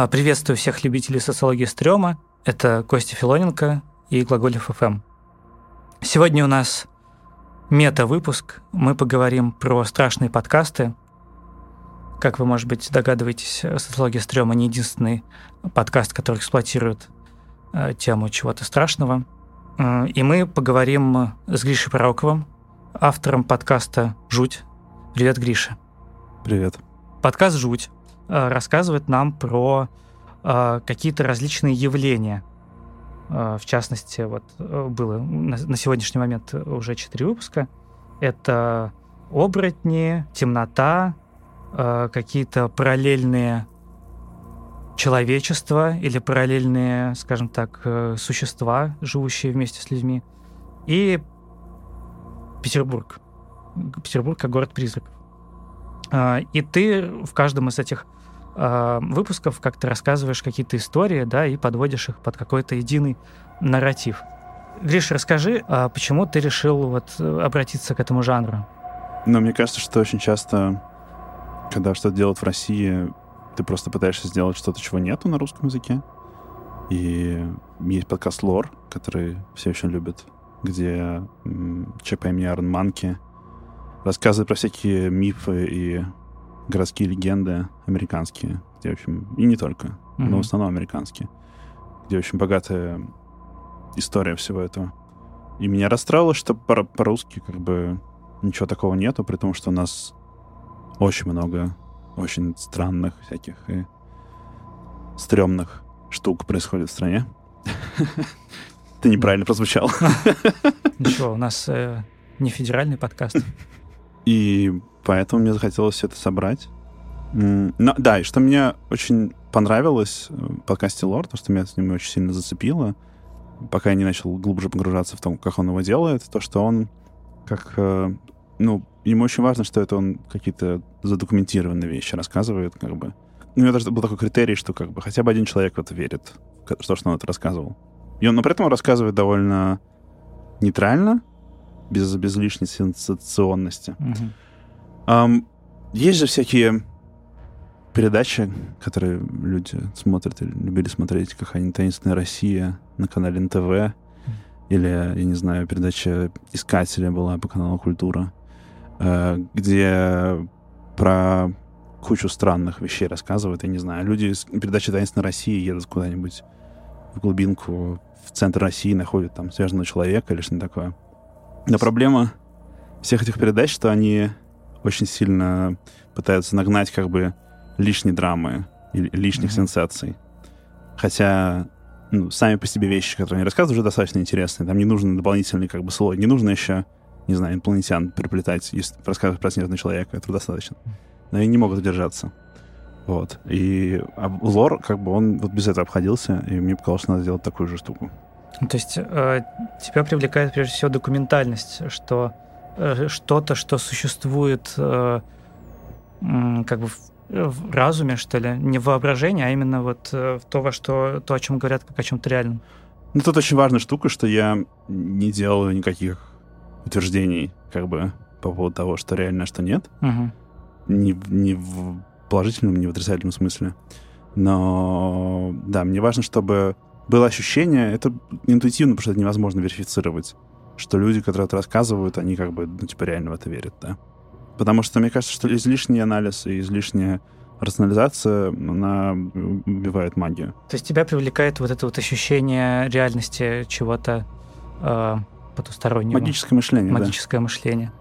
А, приветствую всех любителей социологии стрёма. Это Костя Филоненко и Глаголев ФМ. Сегодня у нас мета-выпуск. Мы поговорим про страшные подкасты. Как вы, может быть, догадываетесь, социология стрёма не единственный подкаст, который эксплуатирует э, тему чего-то страшного. Э, и мы поговорим с Гришей Пророковым, автором подкаста «Жуть». Привет, Гриша. Привет. Подкаст «Жуть» рассказывает нам про э, какие-то различные явления. Э, в частности, вот было на сегодняшний момент уже четыре выпуска. Это оборотни, темнота, какие-то параллельные человечества или параллельные, скажем так, существа, живущие вместе с людьми, и Петербург. Петербург как город-призраков. И ты в каждом из этих э, выпусков, как ты рассказываешь какие-то истории, да, и подводишь их под какой-то единый нарратив. Гриш, расскажи, а почему ты решил вот обратиться к этому жанру? Ну, мне кажется, что очень часто, когда что-то делают в России, ты просто пытаешься сделать что-то, чего нету на русском языке. И есть подкаст «Лор», который все очень любят, где человек по имени Аарон Манки рассказывает про всякие мифы и городские легенды американские, где, в общем, и не только, mm-hmm. но в основном американские, где очень богатая история всего этого. И меня расстраивало, что по- по-русски как бы ничего такого нету, при том, что у нас очень много очень странных всяких и стрёмных штук происходит в стране. Ты неправильно прозвучал. Ничего, у нас э, не федеральный подкаст. И поэтому мне захотелось все это собрать. Но, да, и что мне очень понравилось в подкасте Лор, то, что меня с ним очень сильно зацепило, пока я не начал глубже погружаться в том, как он его делает, то, что он как... Э, ну, ему очень важно, что это он какие-то задокументированные вещи рассказывает, как бы. У меня даже был такой критерий, что как бы хотя бы один человек в это верит, в то, что он это рассказывал. И он, но при этом он рассказывает довольно нейтрально, без, без лишней сенсационности. Mm-hmm. Um, есть же всякие передачи, которые люди смотрят или любили смотреть, как они «Таинственная Россия» на канале НТВ, mm-hmm. или, я не знаю, передача «Искатели» была по каналу «Культура», uh, где про кучу странных вещей рассказывают, я не знаю. Люди из передачи «Таинственная Россия» едут куда-нибудь в глубинку, в центр России, находят там связанного человека или что-нибудь такое. Но проблема всех этих передач, что они очень сильно пытаются нагнать как бы лишней драмы или лишних mm-hmm. сенсаций. Хотя ну, сами по себе вещи, которые они рассказывают, уже достаточно интересные. Там не нужен дополнительный как бы слой. Не нужно еще, не знаю, инопланетян приплетать, если рассказывать про снежного человека. Этого достаточно. Но они не могут удержаться. Вот. И а лор, как бы, он вот без этого обходился, и мне показалось, что надо сделать такую же штуку. То есть э, тебя привлекает прежде всего документальность, что э, что-то, что существует э, как бы в, в разуме, что ли, не в воображении, а именно вот э, в то, во что, то, о чем говорят, как о чем-то реальном. Ну, тут очень важная штука, что я не делаю никаких утверждений, как бы, по поводу того, что реально, а что нет. Угу. Ни, ни в положительном, ни в отрицательном смысле. Но, да, мне важно, чтобы было ощущение, это интуитивно, потому что это невозможно верифицировать, что люди, которые это рассказывают, они как бы, ну, типа, реально в это верят, да. Потому что мне кажется, что излишний анализ и излишняя рационализация, она убивает магию. То есть тебя привлекает вот это вот ощущение реальности чего-то э, потустороннего? Магическое мышление, Магическое да. мышление.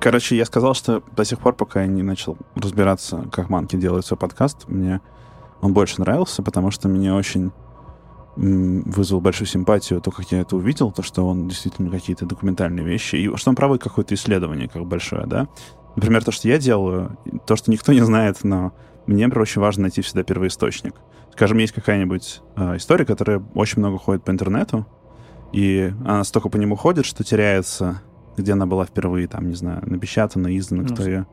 Короче, я сказал, что до сих пор, пока я не начал разбираться, как Манки делает свой подкаст, мне он больше нравился, потому что мне очень вызвал большую симпатию, то, как я это увидел, то, что он действительно какие-то документальные вещи, и что он проводит какое-то исследование, как большое, да. Например, то, что я делаю, то, что никто не знает, но мне, например, очень важно найти всегда первоисточник. Скажем, есть какая-нибудь э, история, которая очень много ходит по интернету, и она столько по нему ходит, что теряется, где она была впервые, там, не знаю, напечатана, издана, ну, кто ее...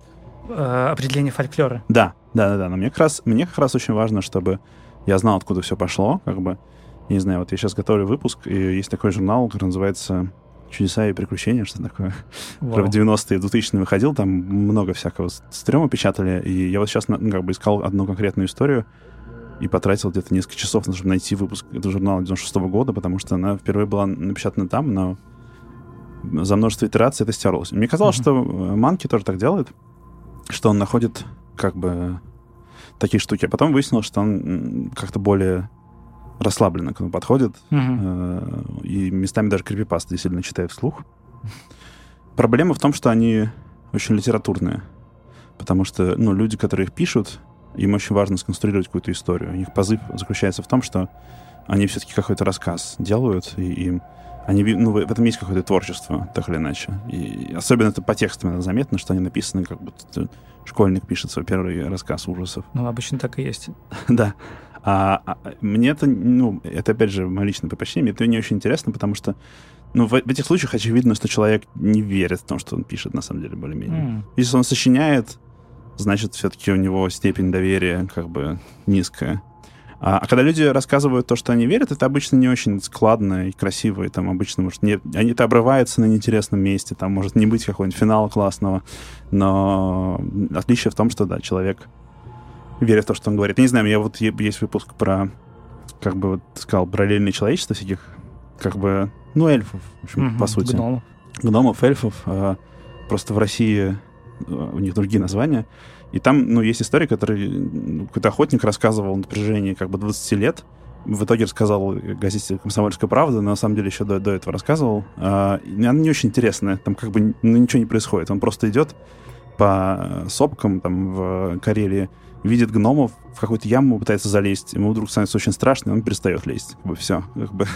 Э, определение фольклора. Да, да, да, да. Но мне как раз, мне как раз очень важно, чтобы я знал, откуда все пошло, как бы, не знаю, вот я сейчас готовлю выпуск, и есть такой журнал, который называется «Чудеса и приключения», что такое. Вау. В 90-е, 2000-е выходил, там много всякого стрёма печатали, и я вот сейчас ну, как бы искал одну конкретную историю, и потратил где-то несколько часов, чтобы найти выпуск этого журнала 96 -го года, потому что она впервые была напечатана там, но за множество итераций это стерлось. Мне казалось, mm-hmm. что Манки тоже так делает, что он находит как бы такие штуки. А потом выяснилось, что он как-то более расслабленно к нему подходит. Mm-hmm. И местами даже крипипасты сильно читает вслух. Проблема в том, что они очень литературные. Потому что, ну, люди, которые их пишут, им очень важно сконструировать какую-то историю. У них позыв заключается в том, что они все-таки какой-то рассказ делают, и им они, ну, в этом есть какое-то творчество, так или иначе. И особенно это по текстам заметно, что они написаны, как будто школьник пишет свой первый рассказ ужасов. Ну, обычно так и есть. да. А, а мне это, ну, это опять же мое личное предпочтение, мне это не очень интересно, потому что, ну, в, в этих случаях очевидно, что человек не верит в том, что он пишет, на самом деле, более-менее. Mm. Если он сочиняет, значит, все-таки у него степень доверия как бы низкая. А, а когда люди рассказывают то, что они верят, это обычно не очень складно и красиво, и там обычно, может, не, они это обрываются на неинтересном месте, там может не быть какого-нибудь финала классного, но отличие в том, что, да, человек верит в то, что он говорит. Я не знаю, у меня вот есть выпуск про, как бы вот сказал, параллельное человечество всяких, как бы, ну, эльфов, в общем, угу, по сути. Гномов. Гномов, эльфов. А, просто в России а, у них другие названия. И там, ну, есть история, которую ну, какой-то охотник рассказывал на протяжении как бы 20 лет. В итоге рассказал газете «Комсомольская правда», но на самом деле еще до, до этого рассказывал. А, она не очень интересная, там как бы ну, ничего не происходит. Он просто идет по сопкам там в Карелии, видит гномов, в какую-то яму пытается залезть, ему вдруг становится очень страшно, и он перестает лезть. Как бы все. Как бы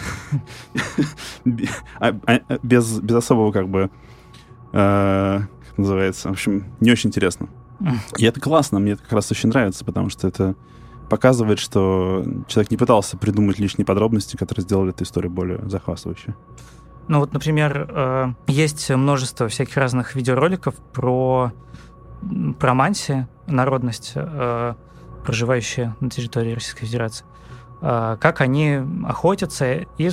а, а, без, без особого как бы э, называется. В общем, не очень интересно. И это классно, мне это как раз очень нравится, потому что это показывает, что человек не пытался придумать лишние подробности, которые сделали эту историю более захватывающей. Ну вот, например, э, есть множество всяких разных видеороликов про, про манси, народность, э, проживающая на территории Российской Федерации, э, как они охотятся и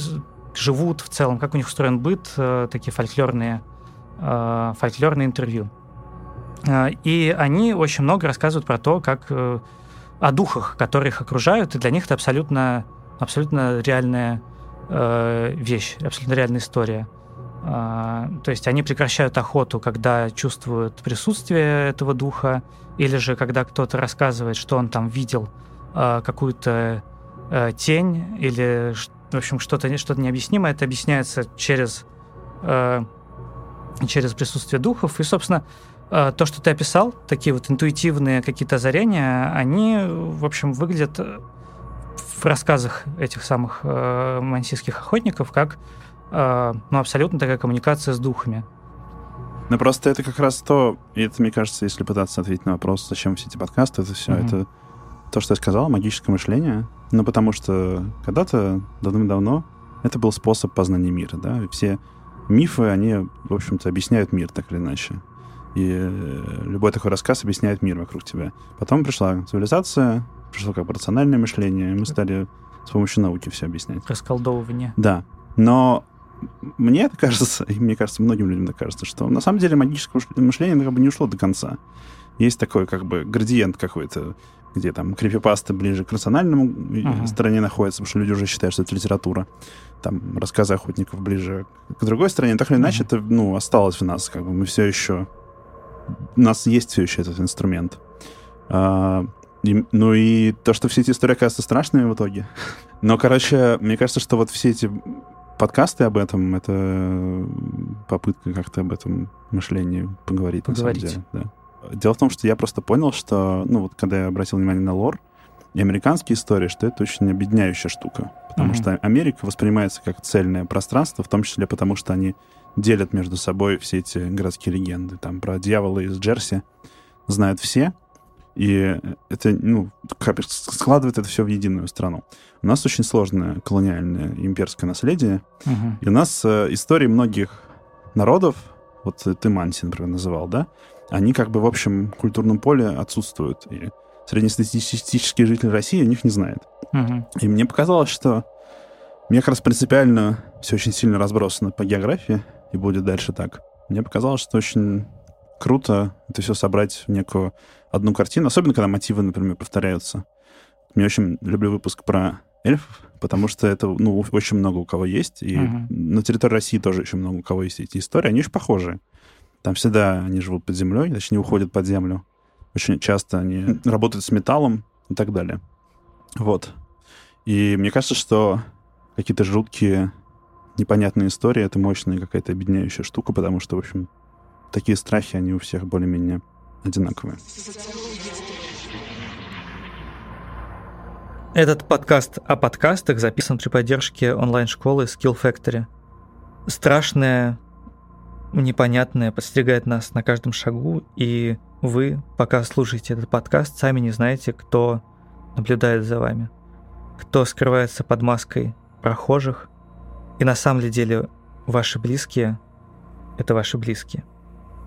живут в целом, как у них устроен быт, такие фольклорные, фольклорные интервью. А, и они очень много рассказывают про то, как э, о духах, которые их окружают, и для них это абсолютно, абсолютно реальная э, вещь, абсолютно реальная история. А, то есть они прекращают охоту, когда чувствуют присутствие этого духа, или же когда кто-то рассказывает, что он там видел а, какую-то э, тень, или, в общем, что-то что необъяснимое. Это объясняется через, через присутствие духов. И, собственно, Э, то, что ты описал, такие вот интуитивные какие-то озарения, они, в общем, выглядят э, в рассказах этих самых э, мансийских охотников как э, ну, абсолютно такая коммуникация с духами. Ну, просто это как раз то, и это, мне кажется, если пытаться ответить на вопрос, зачем все эти подкасты, это все, mm-hmm. это то, что я сказал, магическое мышление. Ну, потому что когда-то, давным-давно, это был способ познания мира, да, и все мифы, они, в общем-то, объясняют мир так или иначе. И э, любой такой рассказ объясняет мир вокруг тебя. Потом пришла цивилизация, пришло как бы рациональное мышление, и мы стали с помощью науки все объяснять. Расколдовывание. Да. Но мне это кажется, и мне кажется, многим людям это кажется, что на самом деле магическое мышление как бы не ушло до конца. Есть такой как бы градиент какой-то, где там крипипасты ближе к рациональному uh-huh. стороне находятся, потому что люди уже считают, что это литература. Там рассказы охотников ближе к другой стороне. Так или иначе, uh-huh. это ну, осталось в нас. Как бы мы все еще у нас есть все еще этот инструмент. А, и, ну и то, что все эти истории оказываются страшными в итоге. Но, короче, мне кажется, что вот все эти подкасты об этом, это попытка как-то об этом мышлении поговорить, поговорить. на самом деле. Да. Дело в том, что я просто понял, что, ну вот когда я обратил внимание на лор и американские истории, что это очень объединяющая штука. Потому mm-hmm. что Америка воспринимается как цельное пространство, в том числе потому, что они делят между собой все эти городские легенды. Там про дьявола из Джерси знают все, и это, ну, складывает это все в единую страну. У нас очень сложное колониальное имперское наследие, угу. и у нас э, истории многих народов, вот ты Манси, например, называл, да, они как бы в общем культурном поле отсутствуют. И среднестатистический житель России о них не знает. Угу. И мне показалось, что мне как раз принципиально все очень сильно разбросано по географии, и будет дальше так. Мне показалось, что очень круто это все собрать в некую одну картину, особенно когда мотивы, например, повторяются. Я очень люблю выпуск про эльфов, потому что это, ну, очень много у кого есть, и uh-huh. на территории России тоже очень много у кого есть эти истории. Они очень похожие. Там всегда они живут под землей, точнее, уходят под землю. Очень часто они работают с металлом и так далее. Вот. И мне кажется, что какие-то жуткие, непонятные истории — это мощная какая-то объединяющая штука, потому что, в общем, такие страхи, они у всех более-менее одинаковые. Этот подкаст о подкастах записан при поддержке онлайн-школы Skill Factory. Страшное, непонятное подстерегает нас на каждом шагу, и вы, пока слушаете этот подкаст, сами не знаете, кто наблюдает за вами, кто скрывается под маской прохожих, и на самом деле ваши близкие — это ваши близкие.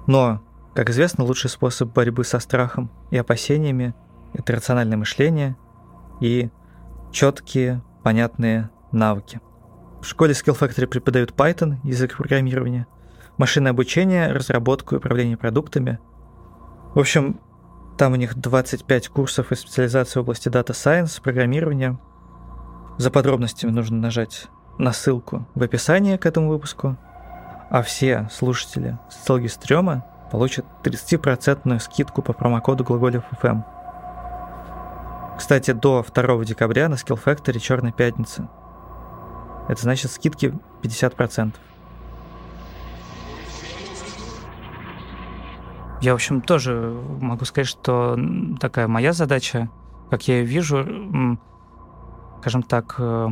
Но, как известно, лучший способ борьбы со страхом и опасениями — это рациональное мышление и четкие, понятные навыки. В школе Skill Factory преподают Python, язык программирования, машинное обучение, разработку и управление продуктами. В общем, там у них 25 курсов и специализации в области Data Science, программирования. За подробностями нужно нажать на ссылку в описании к этому выпуску. А все слушатели социологии стрёма получат 30% скидку по промокоду глаголев FM. Кстати, до 2 декабря на Skill Factory Черная пятница. Это значит скидки 50%. Я, в общем, тоже могу сказать, что такая моя задача, как я ее вижу, скажем так, э,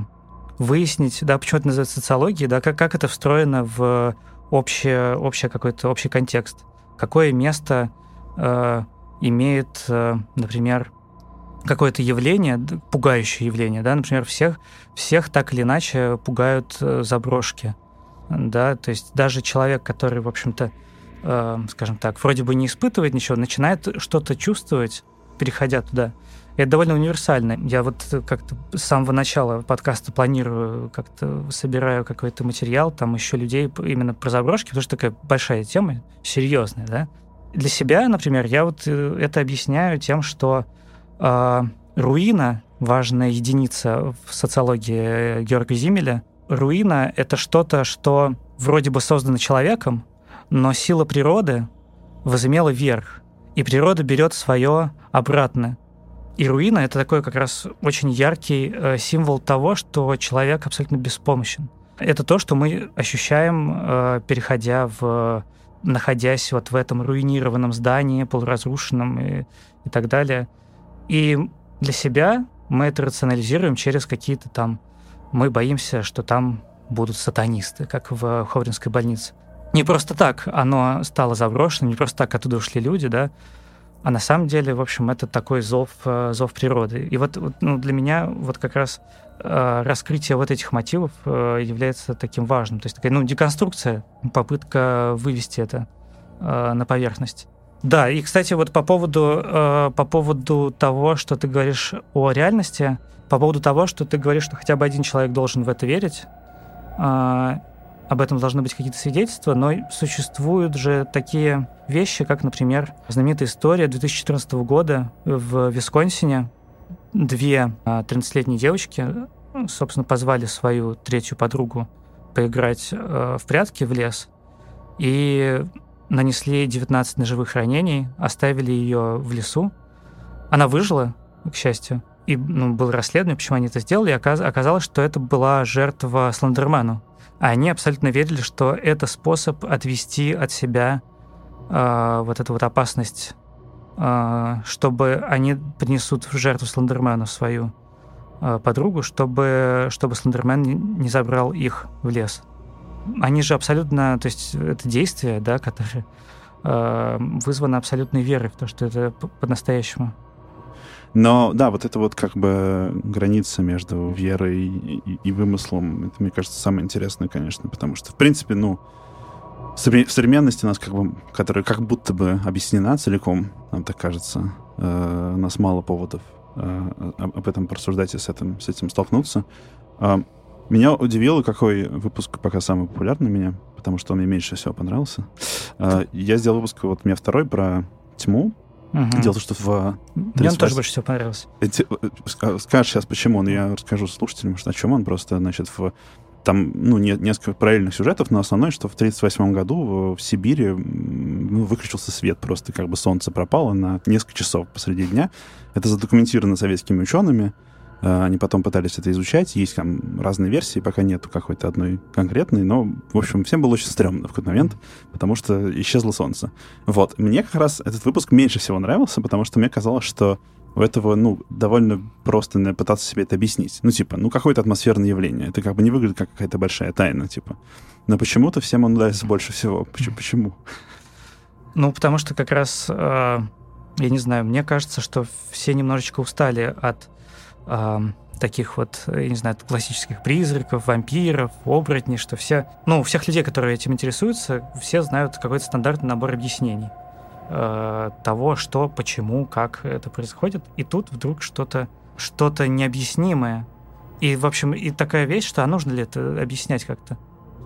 выяснить, да, почему это называется социологией, да, как, как это встроено в общее, общее какой-то общий контекст. Какое место э, имеет, э, например, какое-то явление, пугающее явление, да, например, всех, всех так или иначе пугают э, заброшки, да, то есть даже человек, который, в общем-то, э, скажем так, вроде бы не испытывает ничего, начинает что-то чувствовать, переходя туда. Это довольно универсально. Я вот как-то с самого начала подкаста планирую, как-то собираю какой-то материал, там еще людей именно про заброшки, потому что такая большая тема, серьезная, да. Для себя, например, я вот э, это объясняю тем, что э, руина, важная единица в социологии Георга Зимеля, руина — это что-то, что вроде бы создано человеком, но сила природы возымела верх, и природа берет свое обратно. И руина — это такой как раз очень яркий э, символ того, что человек абсолютно беспомощен. Это то, что мы ощущаем, э, переходя в находясь вот в этом руинированном здании, полуразрушенном и, и так далее. И для себя мы это рационализируем через какие-то там... Мы боимся, что там будут сатанисты, как в Ховринской больнице. Не просто так оно стало заброшенным, не просто так оттуда ушли люди, да, а на самом деле, в общем, это такой зов, э, зов природы. И вот, вот ну, для меня вот как раз э, раскрытие вот этих мотивов э, является таким важным. То есть такая, ну, деконструкция, попытка вывести это на поверхность. Да, и, кстати, вот по поводу, по поводу того, что ты говоришь о реальности, по поводу того, что ты говоришь, что хотя бы один человек должен в это верить, об этом должны быть какие-то свидетельства, но существуют же такие вещи, как, например, знаменитая история 2014 года в Висконсине. Две 13-летние а, девочки, собственно, позвали свою третью подругу поиграть э, в прятки в лес и нанесли 19 ножевых ранений, оставили ее в лесу. Она выжила, к счастью, и ну, было расследование, почему они это сделали, и оказалось, что это была жертва Слендерману, они абсолютно верили, что это способ отвести от себя э, вот эту вот опасность, э, чтобы они принесут в жертву Слендермену свою э, подругу, чтобы, чтобы Слендермен не, забрал их в лес. Они же абсолютно, то есть это действие, да, которое э, вызвано абсолютной верой в то, что это по-настоящему. Но да, вот это вот как бы граница между верой и, и, и вымыслом, это, мне кажется, самое интересное, конечно, потому что, в принципе, ну, в современности у нас как бы, которая как будто бы объяснена целиком, нам так кажется, э, у нас мало поводов э, об этом порассуждать и с этим, с этим столкнуться. Э, меня удивило, какой выпуск пока самый популярный у меня, потому что он мне меньше всего понравился. Э, я сделал выпуск, вот у меня второй, про тьму, Угу. Дело в том, что в... 38... Мне он тоже больше всего понравился. Скажешь сейчас почему, но я расскажу слушателям, что о чем он просто, значит, в там, ну, нет, несколько параллельных сюжетов, но основное, что в 1938 году в Сибири ну, выключился свет, просто как бы солнце пропало на несколько часов посреди дня. Это задокументировано советскими учеными. Э, они потом пытались это изучать. Есть там разные версии, пока нету какой-то одной конкретной. Но, в общем, всем было очень стрёмно в какой-то момент, потому что исчезло солнце. Вот. Мне как раз этот выпуск меньше всего нравился, потому что мне казалось, что у этого, ну, довольно просто наверное, пытаться себе это объяснить. Ну, типа, ну, какое-то атмосферное явление. Это как бы не выглядит как какая-то большая тайна, типа. Но почему-то всем он нравится больше всего. Почему? Ну, потому что как раз, э, я не знаю, мне кажется, что все немножечко устали от э, таких вот, я не знаю, классических призраков, вампиров, оборотней, что все, ну, у всех людей, которые этим интересуются, все знают какой-то стандартный набор объяснений э, того, что, почему, как это происходит. И тут вдруг что-то что-то необъяснимое. И, в общем, и такая вещь, что а нужно ли это объяснять как-то.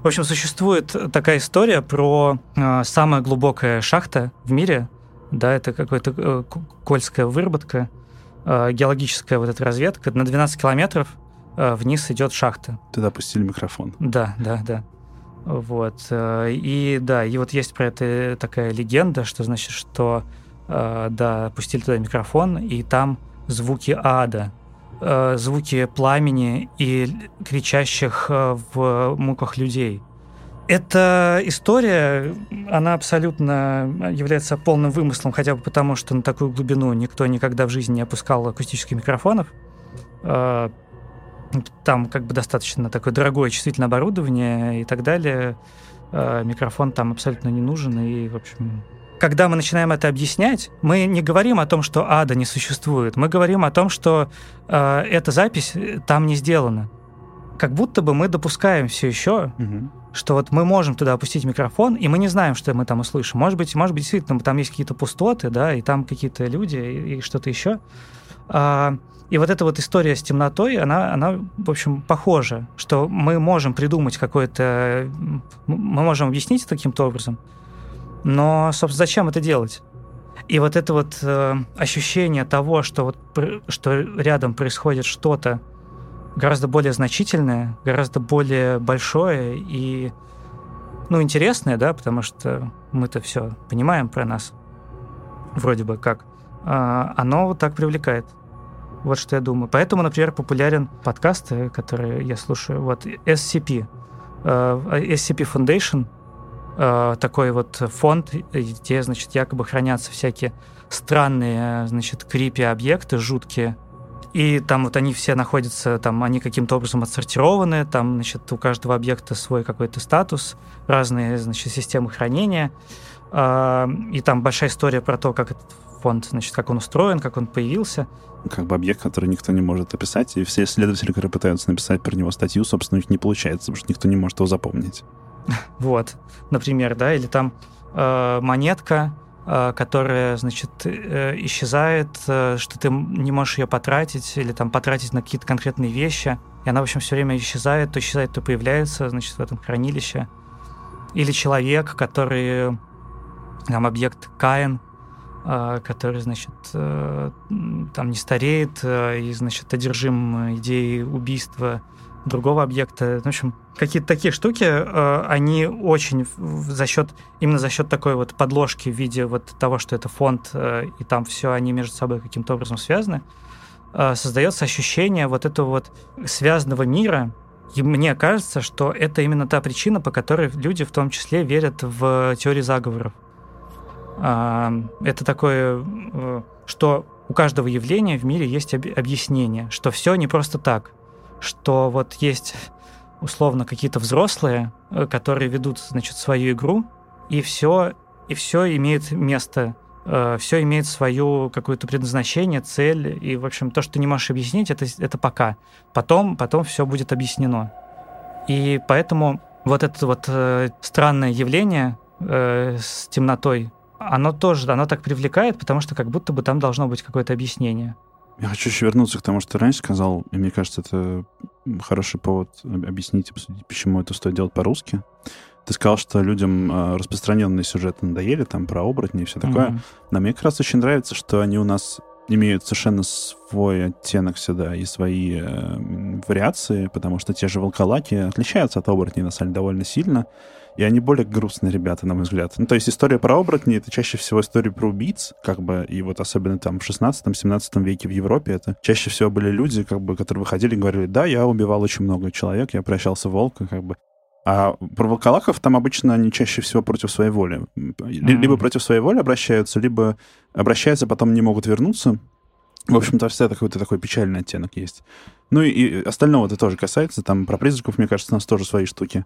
В общем, существует такая история про э, самая глубокая шахта в мире. Да, это какая-то э, кольская выработка, э, геологическая вот эта разведка. На 12 километров э, вниз идет шахта. Туда пустили микрофон. Да, да, да. Вот. Э, и да, и вот есть про это такая легенда, что значит, что э, да, пустили туда микрофон, и там звуки ада, э, звуки пламени и кричащих в муках людей. Эта история, она абсолютно является полным вымыслом, хотя бы потому, что на такую глубину никто никогда в жизни не опускал акустических микрофонов там как бы достаточно такое дорогое чувствительное оборудование и так далее. Э, микрофон там абсолютно не нужен. И, в общем, когда мы начинаем это объяснять, мы не говорим о том, что ада не существует. Мы говорим о том, что э, эта запись там не сделана. Как будто бы мы допускаем все еще, угу. Что вот мы можем туда опустить микрофон, и мы не знаем, что мы там услышим. Может быть, может быть, действительно, там есть какие-то пустоты, да, и там какие-то люди, и, и что-то еще. А, и вот эта вот история с темнотой, она, она, в общем, похожа, что мы можем придумать какое-то... Мы можем объяснить это каким-то образом, но, собственно, зачем это делать? И вот это вот э, ощущение того, что, вот, что рядом происходит что-то гораздо более значительное, гораздо более большое и, ну, интересное, да, потому что мы-то все понимаем про нас, вроде бы как, э, оно вот так привлекает. Вот что я думаю. Поэтому, например, популярен подкасты, которые я слушаю. Вот SCP. Э, SCP Foundation. Uh, такой вот фонд, где, значит, якобы хранятся всякие странные, значит, крипи-объекты, жуткие. И там вот они все находятся, там они каким-то образом отсортированы, там, значит, у каждого объекта свой какой-то статус, разные, значит, системы хранения. Uh, и там большая история про то, как этот фонд, значит, как он устроен, как он появился. Как бы объект, который никто не может описать, и все исследователи, которые пытаются написать про него статью, собственно, у них не получается, потому что никто не может его запомнить. Вот, например, да, или там э, монетка, которая, значит, э, исчезает, э, что ты не можешь ее потратить, или там потратить на какие-то конкретные вещи, и она, в общем, все время исчезает, то исчезает, то появляется, значит, в этом хранилище. Или человек, который, там, объект Каин, который, значит, э, там не стареет э, и, значит, одержим идеей убийства другого объекта. В общем, какие-то такие штуки, э, они очень за счет, именно за счет такой вот подложки в виде вот того, что это фонд, и там все они между собой каким-то образом связаны, создается ощущение вот этого вот связанного мира, и мне кажется, что это именно та причина, по которой люди в том числе верят в теории заговоров. Это такое, э, что у каждого явления в мире есть объяснение, что все не просто так, что вот есть условно какие-то взрослые, э, которые ведут, значит, свою игру, и все, и все имеет место, э, все имеет свое какое-то предназначение, цель, и, в общем, то, что ты не можешь объяснить, это, это пока. Потом, потом все будет объяснено. И поэтому вот это вот странное явление с темнотой, оно тоже, оно так привлекает, потому что как будто бы там должно быть какое-то объяснение. Я хочу еще вернуться к тому, что ты раньше сказал, и мне кажется, это хороший повод объяснить, обсудить, почему это стоит делать по-русски. Ты сказал, что людям э, распространенные сюжеты надоели, там, про оборотни и все такое. Mm-hmm. Но мне как раз очень нравится, что они у нас имеют совершенно свой оттенок всегда и свои э, вариации, потому что те же волколаки отличаются от оборотней, на самом деле, довольно сильно. И они более грустные ребята, на мой взгляд. Ну, то есть история про оборотни — это чаще всего история про убийц, как бы, и вот особенно там в 16-17 веке в Европе это чаще всего были люди, как бы, которые выходили и говорили, да, я убивал очень много человек, я прощался волка, как бы. А про волколаков там обычно они чаще всего против своей воли. Mm-hmm. Либо против своей воли обращаются, либо обращаются, потом не могут вернуться. В общем-то, всегда какой-то такой печальный оттенок есть. Ну и, и остального это тоже касается. Там про призраков, мне кажется, у нас тоже свои штуки.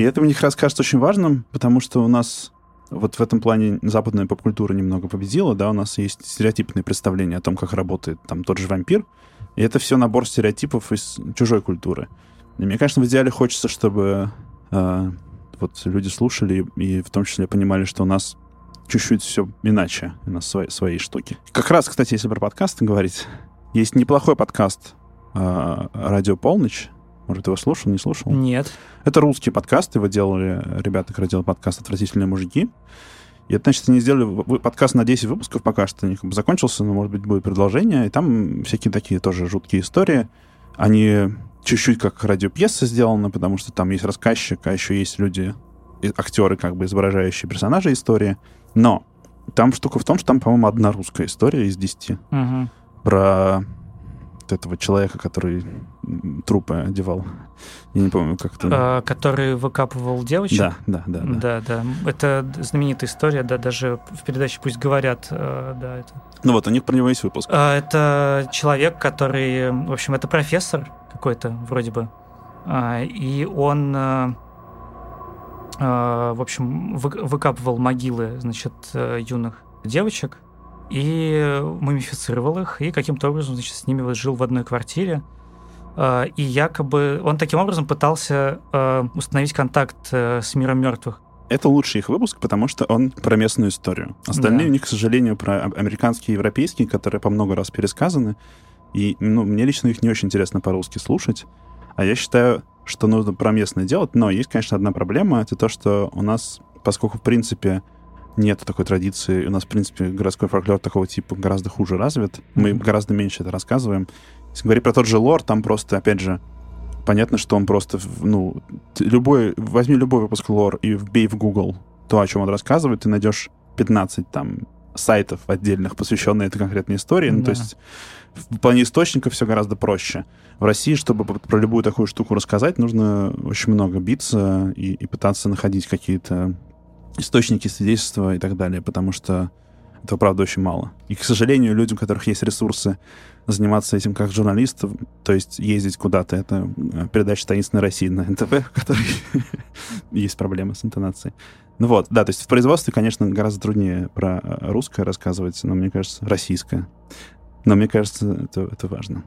И это мне как раз кажется очень важным, потому что у нас вот в этом плане западная поп-культура немного победила, да, у нас есть стереотипные представления о том, как работает там тот же вампир, и это все набор стереотипов из чужой культуры. И мне, конечно, в идеале хочется, чтобы э, вот люди слушали и, в том числе понимали, что у нас чуть-чуть все иначе, у нас свои, свои штуки. Как раз, кстати, если про подкасты говорить, есть неплохой подкаст э, «Радио Полночь», может, его слушал, не слушал? Нет. Это русский подкаст, его делали ребята, которые делали подкаст «Отвратительные мужики». И это, значит, они сделали подкаст на 10 выпусков пока что. Них закончился, но, может быть, будет продолжение. И там всякие такие тоже жуткие истории. Они чуть-чуть как радиопьеса сделаны, потому что там есть рассказчик, а еще есть люди, актеры, как бы изображающие персонажи истории. Но там штука в том, что там, по-моему, одна русская история из 10. Угу. Про этого человека, который трупы одевал. Я не помню, как это... А, который выкапывал девочек? Да, да, да, да. Да, да. Это знаменитая история, да, даже в передаче «Пусть говорят», э, да, это... Ну вот, у них про него есть выпуск. А, это человек, который, в общем, это профессор какой-то, вроде бы, а, и он э, э, в общем, выкапывал могилы, значит, юных девочек, и мумифицировал их, и каким-то образом, значит, с ними вот жил в одной квартире. А, и якобы он таким образом пытался а, установить контакт э, с миром мертвых. Это лучший их выпуск, потому что он про местную историю. Остальные да. у них, к сожалению, про американские и европейские, которые по много раз пересказаны. И ну, мне лично их не очень интересно по-русски слушать. А я считаю, что нужно про местное делать. Но есть, конечно, одна проблема. Это то, что у нас, поскольку, в принципе, нет такой традиции. У нас, в принципе, городской фольклор такого типа гораздо хуже развит. Мы гораздо меньше это рассказываем. Если говорить про тот же лор, там просто, опять же, понятно, что он просто, ну, любой, возьми любой выпуск лор и вбей в Google то, о чем он рассказывает, ты найдешь 15 там сайтов отдельных, посвященных этой конкретной истории. Да. Ну, то есть в плане источников все гораздо проще. В России, чтобы про любую такую штуку рассказать, нужно очень много биться и, и пытаться находить какие-то источники свидетельства и так далее, потому что этого, правда, очень мало. И, к сожалению, людям, у которых есть ресурсы заниматься этим как журналист, то есть ездить куда-то, это э, передача «Таинственная Россия» на НТВ, в которой есть проблемы с интонацией. Ну вот, да, то есть в производстве, конечно, гораздо труднее про э, русское рассказывать, но мне кажется, российское. Но мне кажется, это, это важно.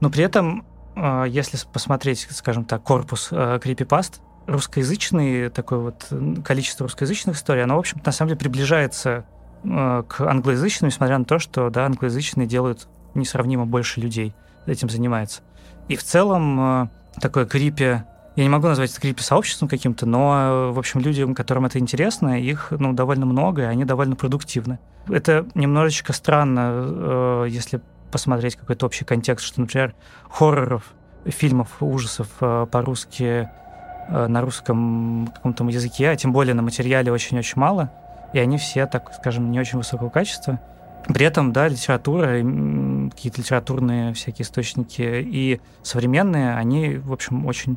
Но при этом, э, если посмотреть, скажем так, корпус крипипаст, русскоязычный, такое вот количество русскоязычных историй, оно, в общем на самом деле приближается э, к англоязычным, несмотря на то, что, да, англоязычные делают несравнимо больше людей этим занимается. И в целом э, такое крипи, я не могу назвать это крипи сообществом каким-то, но, в общем, людям, которым это интересно, их, ну, довольно много, и они довольно продуктивны. Это немножечко странно, э, если посмотреть какой-то общий контекст, что, например, хорроров, фильмов ужасов по-русски Э, на русском каком-то языке, а тем более на материале очень-очень мало, и они все, так скажем, не очень высокого качества. При этом, да, литература, какие-то литературные всякие источники и современные, они, в общем, очень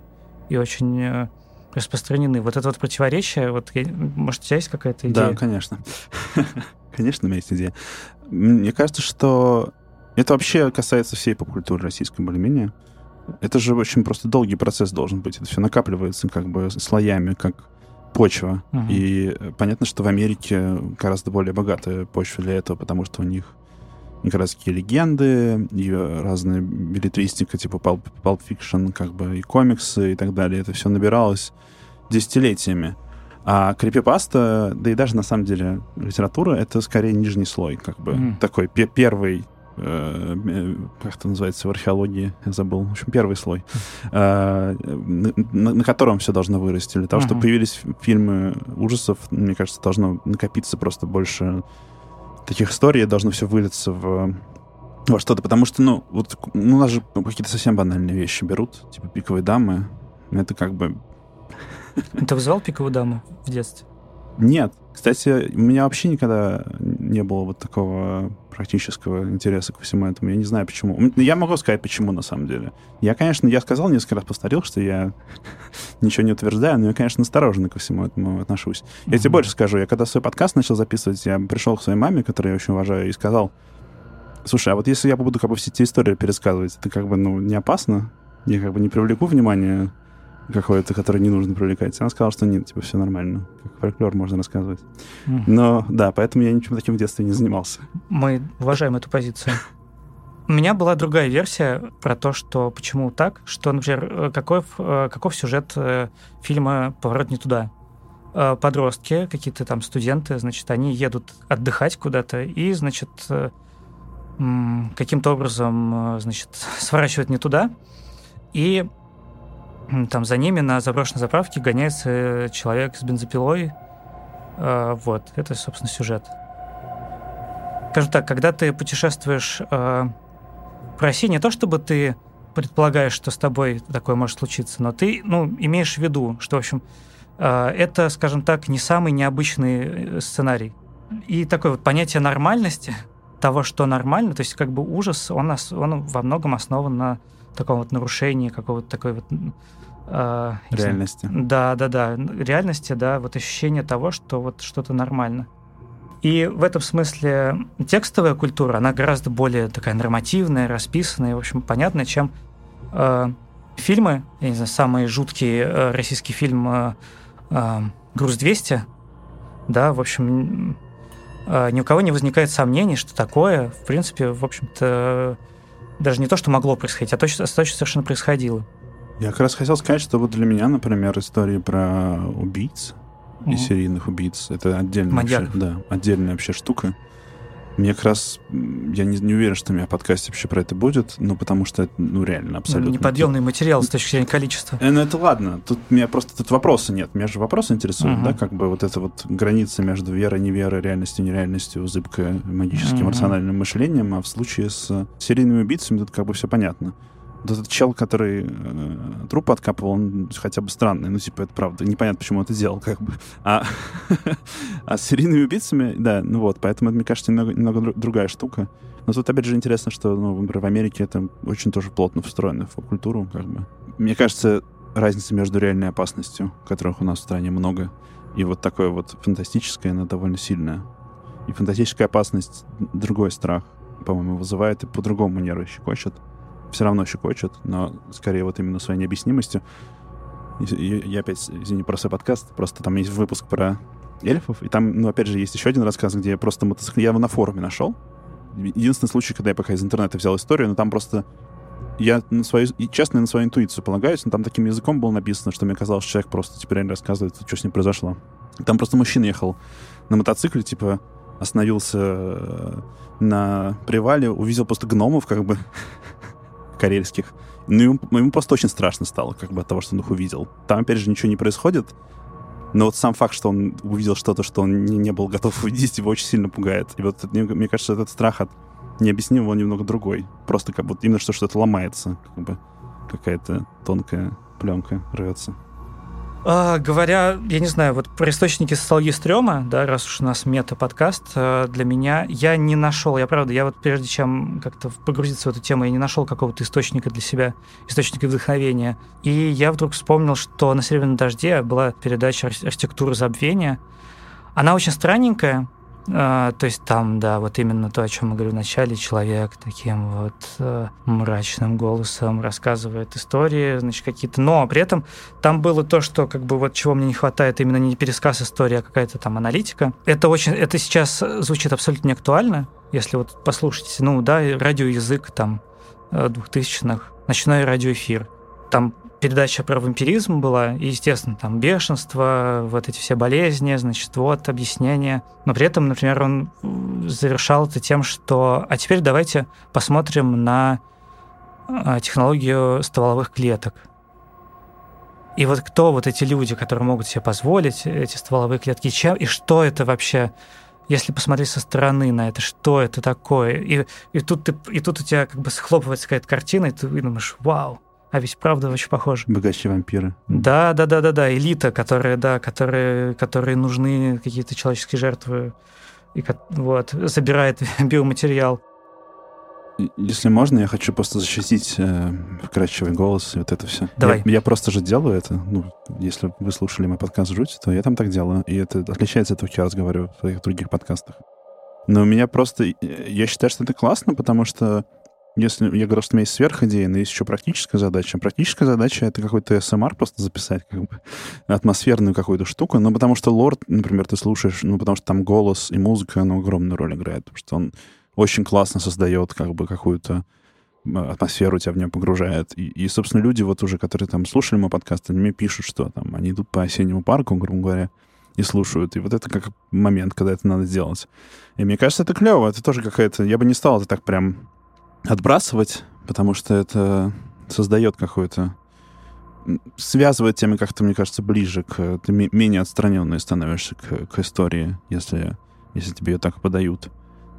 и очень э, распространены. Вот это вот противоречие, вот, может, у тебя есть какая-то идея? Да, конечно. конечно, у меня есть идея. Мне кажется, что это вообще касается всей поп-культуры российской более-менее. Это же очень просто долгий процесс должен быть. Это все накапливается как бы слоями, как почва. Угу. И понятно, что в Америке гораздо более богатая почва для этого, потому что у них как раз такие легенды, и разные билетристика, типа Pulp, Pulp Fiction, как бы и комиксы и так далее. Это все набиралось десятилетиями. А крипипаста, да и даже на самом деле литература, это скорее нижний слой, как бы mm. такой первый э, э, как это называется в археологии, я забыл, в общем, первый слой, э, на, на котором все должно вырасти. Для того, чтобы появились фильмы ужасов, мне кажется, должно накопиться просто больше таких историй, должно все вылиться в во что-то, потому что, ну, вот ну, у нас же какие-то совсем банальные вещи берут, типа пиковые дамы. Это как бы... Ты вызывал пиковую даму в детстве? Нет. Кстати, у меня вообще никогда не было вот такого практического интереса ко всему этому. Я не знаю, почему. Я могу сказать, почему, на самом деле. Я, конечно, я сказал, несколько раз повторил, что я ничего не утверждаю, но я, конечно, осторожно ко всему этому отношусь. Я тебе больше скажу. Я когда свой подкаст начал записывать, я пришел к своей маме, которую я очень уважаю, и сказал, слушай, а вот если я буду как бы все эти истории пересказывать, это как бы, ну, не опасно? Я как бы не привлеку внимание какое-то, которое не нужно привлекать. Она сказала, что нет, типа, все нормально. Как фольклор можно рассказывать. Mm. Но, да, поэтому я ничем таким в детстве не занимался. Мы уважаем эту позицию. У меня была другая версия про то, что почему так, что, например, э, каков, э, каков сюжет э, фильма «Поворот не туда». Подростки, какие-то там студенты, значит, они едут отдыхать куда-то и, значит, каким-то образом, значит, сворачивают не туда, и там за ними на заброшенной заправке гоняется человек с бензопилой. А, вот, это, собственно, сюжет. Скажу так, когда ты путешествуешь а, по России, не то чтобы ты предполагаешь, что с тобой такое может случиться, но ты, ну, имеешь в виду, что, в общем, а, это, скажем так, не самый необычный э, сценарий. И такое вот понятие нормальности, того, что нормально, то есть как бы ужас, он, он во многом основан на таком вот нарушении какого-то такой вот э, реальности. Да, да, да, реальности, да, вот ощущение того, что вот что-то нормально. И в этом смысле текстовая культура, она гораздо более такая нормативная, расписанная, в общем, понятная, чем э, фильмы. Я не знаю, самый жуткий э, российский фильм э, э, «Груз-200», да, в общем, э, ни у кого не возникает сомнений, что такое, в принципе, в общем-то, даже не то, что могло происходить, а то, что, то, что совершенно происходило. Я как раз хотел сказать, что вот для меня, например, история про убийц угу. и серийных убийц это отдельная, вообще, да, отдельная вообще штука. Мне как раз, я не, не уверен, что у меня в подкасте вообще про это будет, ну, потому что это, ну, реально, абсолютно... Неподъемный материал с точки зрения количества. Э, ну, это ладно, тут у меня просто тут вопроса нет. Меня же вопросы интересуют, uh да, как бы вот эта вот граница между верой, неверой, реальностью, нереальностью, зыбкой магическим, uh рациональным мышлением, а в случае с серийными убийцами тут как бы все понятно вот этот чел, который э, труп откапывал, он хотя бы странный. Ну, типа, это правда. Непонятно, почему он это делал, как бы. А, а с серийными убийцами, да, ну вот, поэтому это, мне кажется, немного, немного другая штука. Но тут, опять же, интересно, что, ну, например, в Америке это очень тоже плотно встроено в культуру, как бы. Мне кажется, разница между реальной опасностью, которых у нас в стране много, и вот такой вот фантастической, она довольно сильная. И фантастическая опасность другой страх, по-моему, вызывает и по-другому нервы щекочет все равно щекочет, но скорее вот именно своей необъяснимостью. Я опять, извини, про свой подкаст, просто там есть выпуск про эльфов, и там, ну, опять же, есть еще один рассказ, где я просто мотоцикл... Я его на форуме нашел. Единственный случай, когда я пока из интернета взял историю, но там просто я на свою, честно на свою интуицию полагаюсь, но там таким языком было написано, что мне казалось, человек просто теперь реально рассказывает, что с ним произошло. Там просто мужчина ехал на мотоцикле, типа, остановился э, на привале, увидел просто гномов, как бы, карельских. Ну, ему, ему просто очень страшно стало, как бы от того, что он их увидел. Там, опять же, ничего не происходит, но вот сам факт, что он увидел что-то, что он не, не был готов увидеть, его очень сильно пугает. И вот мне, мне кажется, этот страх от необъяснимого немного другой. Просто как вот именно что что-то ломается, как бы какая-то тонкая пленка рвется. А, говоря, я не знаю, вот про источники социологии стрёма, да, раз уж у нас мета-подкаст, э, для меня я не нашел, я правда, я вот прежде чем как-то погрузиться в эту тему, я не нашел какого-то источника для себя, источника вдохновения. И я вдруг вспомнил, что на «Серебряном дожде» была передача «Архитектура забвения». Она очень странненькая, а, то есть там, да, вот именно то, о чем мы говорили в начале, человек таким вот э, мрачным голосом рассказывает истории, значит, какие-то, но при этом там было то, что как бы вот чего мне не хватает, именно не пересказ истории, а какая-то там аналитика. Это очень, это сейчас звучит абсолютно не актуально, если вот послушать, ну да, радиоязык там 2000-х, э, ночной радиоэфир, там передача про вампиризм была, и, естественно, там бешенство, вот эти все болезни, значит, вот объяснение. Но при этом, например, он завершал это тем, что «а теперь давайте посмотрим на а, технологию стволовых клеток». И вот кто вот эти люди, которые могут себе позволить эти стволовые клетки, чем, и что это вообще, если посмотреть со стороны на это, что это такое? И, и, тут, ты, и тут у тебя как бы схлопывается какая-то картина, и ты думаешь, вау, а ведь правда очень похоже. Богаче вампиры. Да, да, да, да, да. Элита, которая, да, которые, которые нужны какие-то человеческие жертвы. И вот, забирает биоматериал. Если можно, я хочу просто защитить э, вкрадчивый голос и вот это все. Давай. Я, я просто же делаю это. Ну, если вы слушали мой подкаст «Жуть», то я там так делаю. И это отличается от того, как я разговариваю в своих других подкастах. Но у меня просто... Я считаю, что это классно, потому что если я говорю, что у меня есть сверхидея, но есть еще практическая задача. Практическая задача — это какой-то СМР просто записать, как бы атмосферную какую-то штуку. Ну, потому что лорд, например, ты слушаешь, ну, потому что там голос и музыка, ну, огромную роль играет. Потому что он очень классно создает как бы какую-то атмосферу тебя в нее погружает. И, и, собственно, люди вот уже, которые там слушали мой подкаст, они мне пишут, что там они идут по осеннему парку, грубо говоря, и слушают. И вот это как момент, когда это надо сделать. И мне кажется, это клево. Это тоже какая-то... Я бы не стал это так прям отбрасывать, потому что это создает какую-то связывает темы как-то, мне кажется, ближе к... Ты менее отстраненный становишься к, к истории, если, если тебе ее так подают.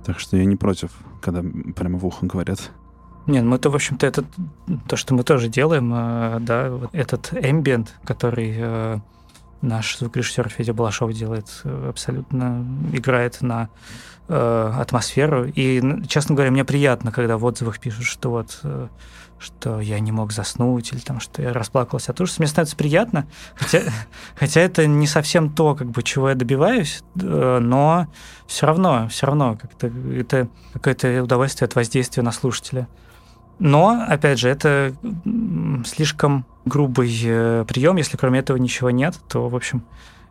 Так что я не против, когда прямо в ухо говорят. Нет, ну мы-то, в общем-то, это то, что мы тоже делаем, э, да, вот этот ambient, который э, наш звукорежиссер Федя Балашов делает, э, абсолютно играет на э, атмосферу. И, честно говоря, мне приятно, когда в отзывах пишут, что вот э, что я не мог заснуть, или там, что я расплакался от ужаса. Мне становится приятно, хотя, хотя это не совсем то, как бы, чего я добиваюсь, э, но все равно, все равно как-то это какое-то удовольствие от воздействия на слушателя. Но, опять же, это слишком грубый э, прием. Если кроме этого ничего нет, то, в общем,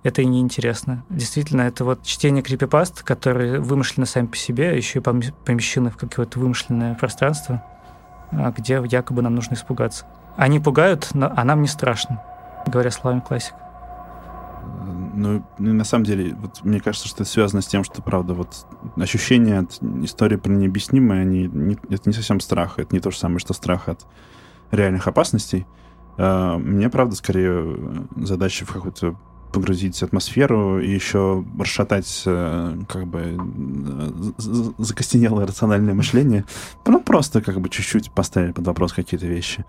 это и неинтересно. Действительно, это вот чтение крипипаст, которые вымышлены сами по себе, еще и помещены в какое-то вымышленное пространство, а, где якобы нам нужно испугаться. Они пугают, а нам не страшно, говоря словами классика. Ну, на самом деле, вот мне кажется, что это связано с тем, что, правда, вот ощущения от истории про необъяснимое, они, не, это не совсем страх, это не то же самое, что страх от реальных опасностей. А, мне, правда, скорее задача в какую-то погрузить атмосферу и еще расшатать э, как бы э, закостенелое рациональное мышление. Ну, просто как бы чуть-чуть поставили под вопрос какие-то вещи.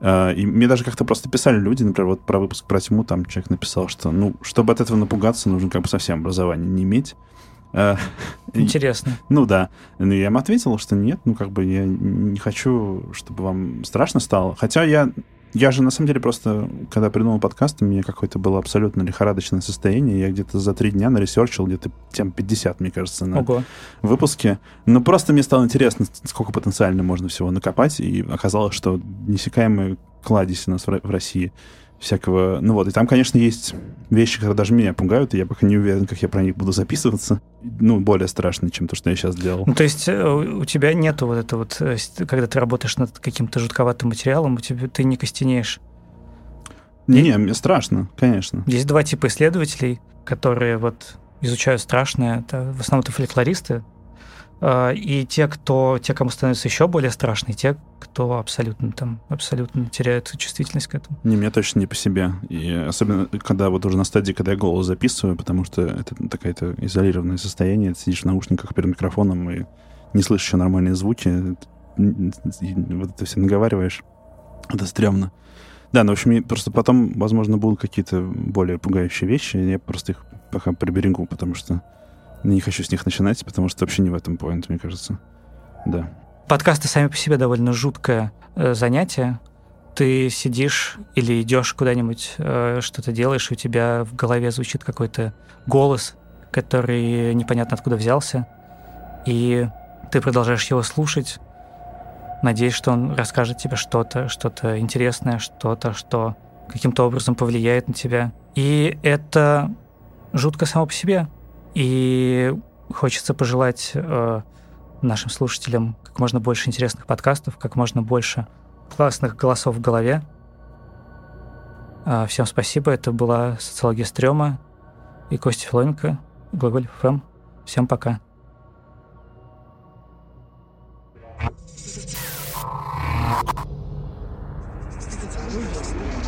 Э, и мне даже как-то просто писали люди, например, вот про выпуск про тьму, там человек написал, что, ну, чтобы от этого напугаться, нужно как бы совсем образование не иметь. Интересно. И, ну да. Ну, я им ответил, что нет, ну как бы я не хочу, чтобы вам страшно стало. Хотя я я же, на самом деле, просто, когда придумал подкаст, у меня какое-то было абсолютно лихорадочное состояние. Я где-то за три дня наресерчил где-то тем 50, мне кажется, на Ого. выпуске. Но просто мне стало интересно, сколько потенциально можно всего накопать. И оказалось, что несекаемый кладезь у нас в России — всякого... Ну вот, и там, конечно, есть вещи, которые даже меня пугают, и я пока не уверен, как я про них буду записываться. Ну, более страшные, чем то, что я сейчас делал. Ну, то есть э, у тебя нету вот это вот, э, когда ты работаешь над каким-то жутковатым материалом, у тебя ты не костенеешь. Не, не, мне страшно, конечно. Есть два типа исследователей, которые вот изучают страшное. Это в основном это фольклористы, и те, кто, те, кому становится еще более страшно, и те, кто абсолютно там, абсолютно теряет чувствительность к этому. Не, мне точно не по себе. И особенно, когда вот уже на стадии, когда я голос записываю, потому что это такое-то изолированное состояние, ты сидишь в наушниках перед микрофоном и не слышишь еще нормальные звуки, и вот это все наговариваешь. Это стрёмно. Да, ну, в общем, просто потом, возможно, будут какие-то более пугающие вещи, я просто их пока приберегу, потому что не хочу с них начинать, потому что вообще не в этом поинт, мне кажется. Да. Подкасты сами по себе довольно жуткое э, занятие. Ты сидишь или идешь куда-нибудь, э, что-то делаешь, и у тебя в голове звучит какой-то голос, который непонятно откуда взялся, и ты продолжаешь его слушать, надеясь, что он расскажет тебе что-то, что-то интересное, что-то, что каким-то образом повлияет на тебя. И это жутко само по себе. И хочется пожелать э, нашим слушателям как можно больше интересных подкастов, как можно больше классных голосов в голове. Э, всем спасибо. Это была «Социология стрёма» и Костя Филоненко, Глаголь ФМ. Всем пока. Thank you.